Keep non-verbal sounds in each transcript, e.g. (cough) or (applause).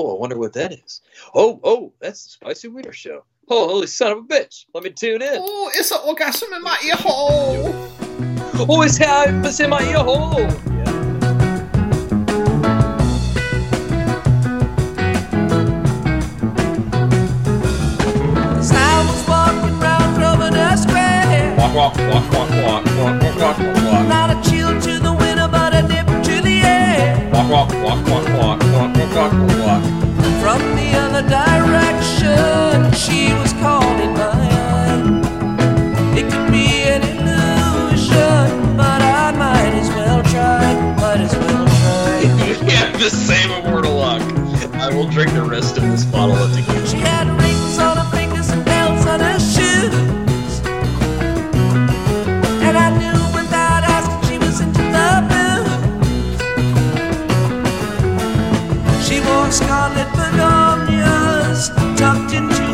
Oh, I wonder what that is. Oh, oh, that's the Spicy Wiener Show. Oh, holy son of a bitch. Let me tune in. Oh, it's an orgasm in my ear hole. Oh, it's how it's in my ear hole. As I was walking round Grosvenor Square, Walk, walk, walk, walk, walk, walk, walk, walk, walk, the same immortal luck. I will drink the rest of this bottle of tequila. She had rings on her fingers and bells on her shoes. And I knew without asking she was into the scarlet begonias tucked into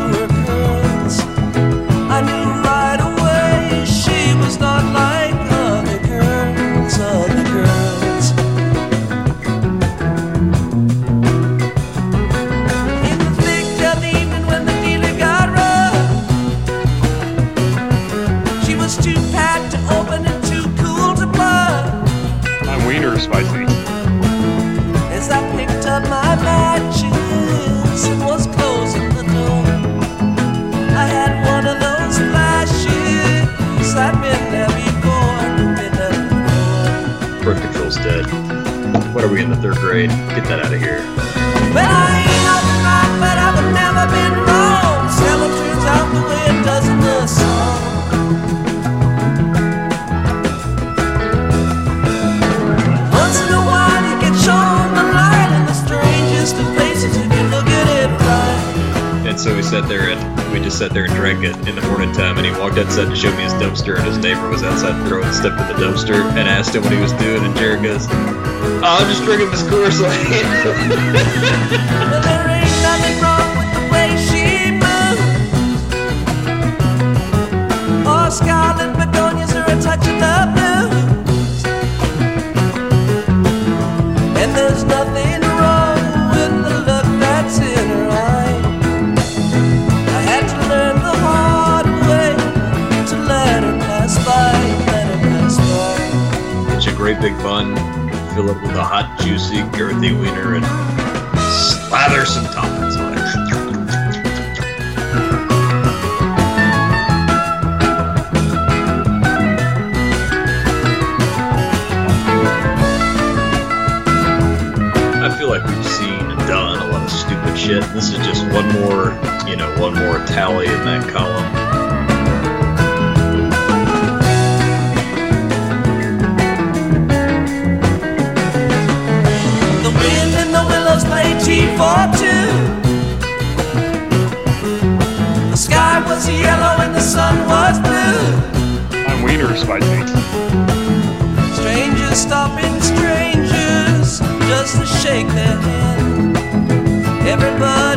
Birth control's dead. What are we in the third grade? Get that out of here. Well, And we sat there and we just sat there and drank it in the morning time. And he walked outside to show me his dumpster, and his neighbor was outside throwing stuff in the dumpster. And asked him what he was doing, and Jared goes, oh, "I'm just drinking this Coors Light." (laughs) Scarlet begonias or a touch of the great big bun, fill it with a hot, juicy, girthy wiener, and slather some toppings on it. I feel like we've seen and done a lot of stupid shit. This is just one more, you know, one more tally in that column. The sky was yellow and the sun was blue. I'm Wiener Spicy. Strangers stopping strangers just to shake their hand. Everybody.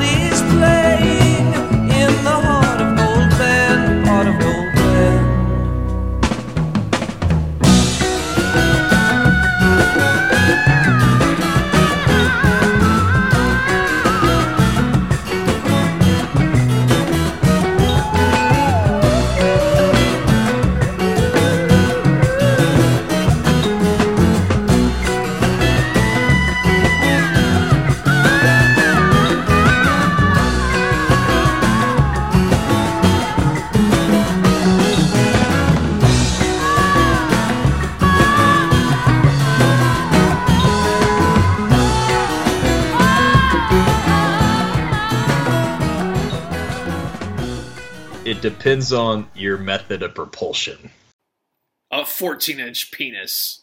It depends on your method of propulsion. A 14 inch penis.